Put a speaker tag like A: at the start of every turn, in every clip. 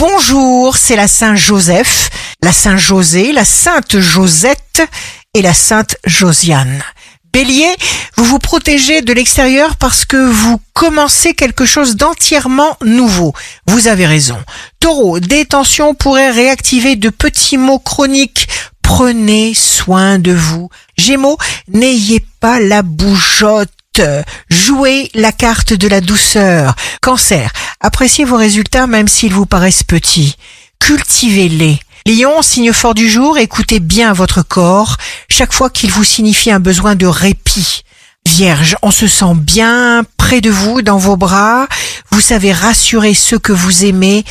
A: Bonjour, c'est la Saint Joseph, la Saint José, la Sainte Josette et la Sainte Josiane. Bélier, vous vous protégez de l'extérieur parce que vous commencez quelque chose d'entièrement nouveau. Vous avez raison. Taureau, des tensions pourraient réactiver de petits mots chroniques. Prenez soin de vous. Gémeaux, n'ayez pas la bougeotte. Jouez la carte de la douceur. Cancer, appréciez vos résultats même s'ils vous paraissent petits. Cultivez-les. Lion, signe fort du jour, écoutez bien votre corps chaque fois qu'il vous signifie un besoin de répit. Vierge, on se sent bien près de vous, dans vos bras. Vous savez rassurer ceux que vous aimez.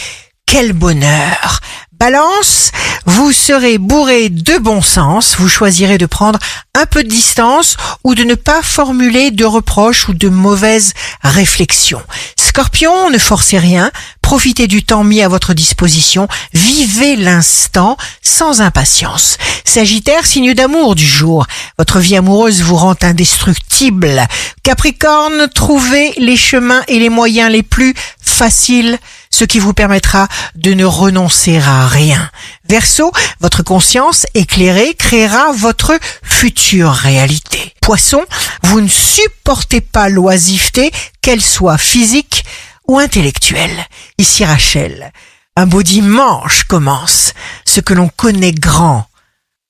A: Quel bonheur. Balance, vous serez bourré de bon sens, vous choisirez de prendre un peu de distance ou de ne pas formuler de reproches ou de mauvaises réflexions. Scorpion, ne forcez rien, profitez du temps mis à votre disposition, vivez l'instant sans impatience. Sagittaire, signe d'amour du jour, votre vie amoureuse vous rend indestructible. Capricorne, trouvez les chemins et les moyens les plus faciles ce qui vous permettra de ne renoncer à rien. Verseau, votre conscience éclairée créera votre future réalité. Poisson, vous ne supportez pas l'oisiveté, qu'elle soit physique ou intellectuelle. Ici Rachel, un beau dimanche commence. Ce que l'on connaît grand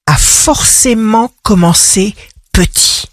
A: a forcément commencé petit.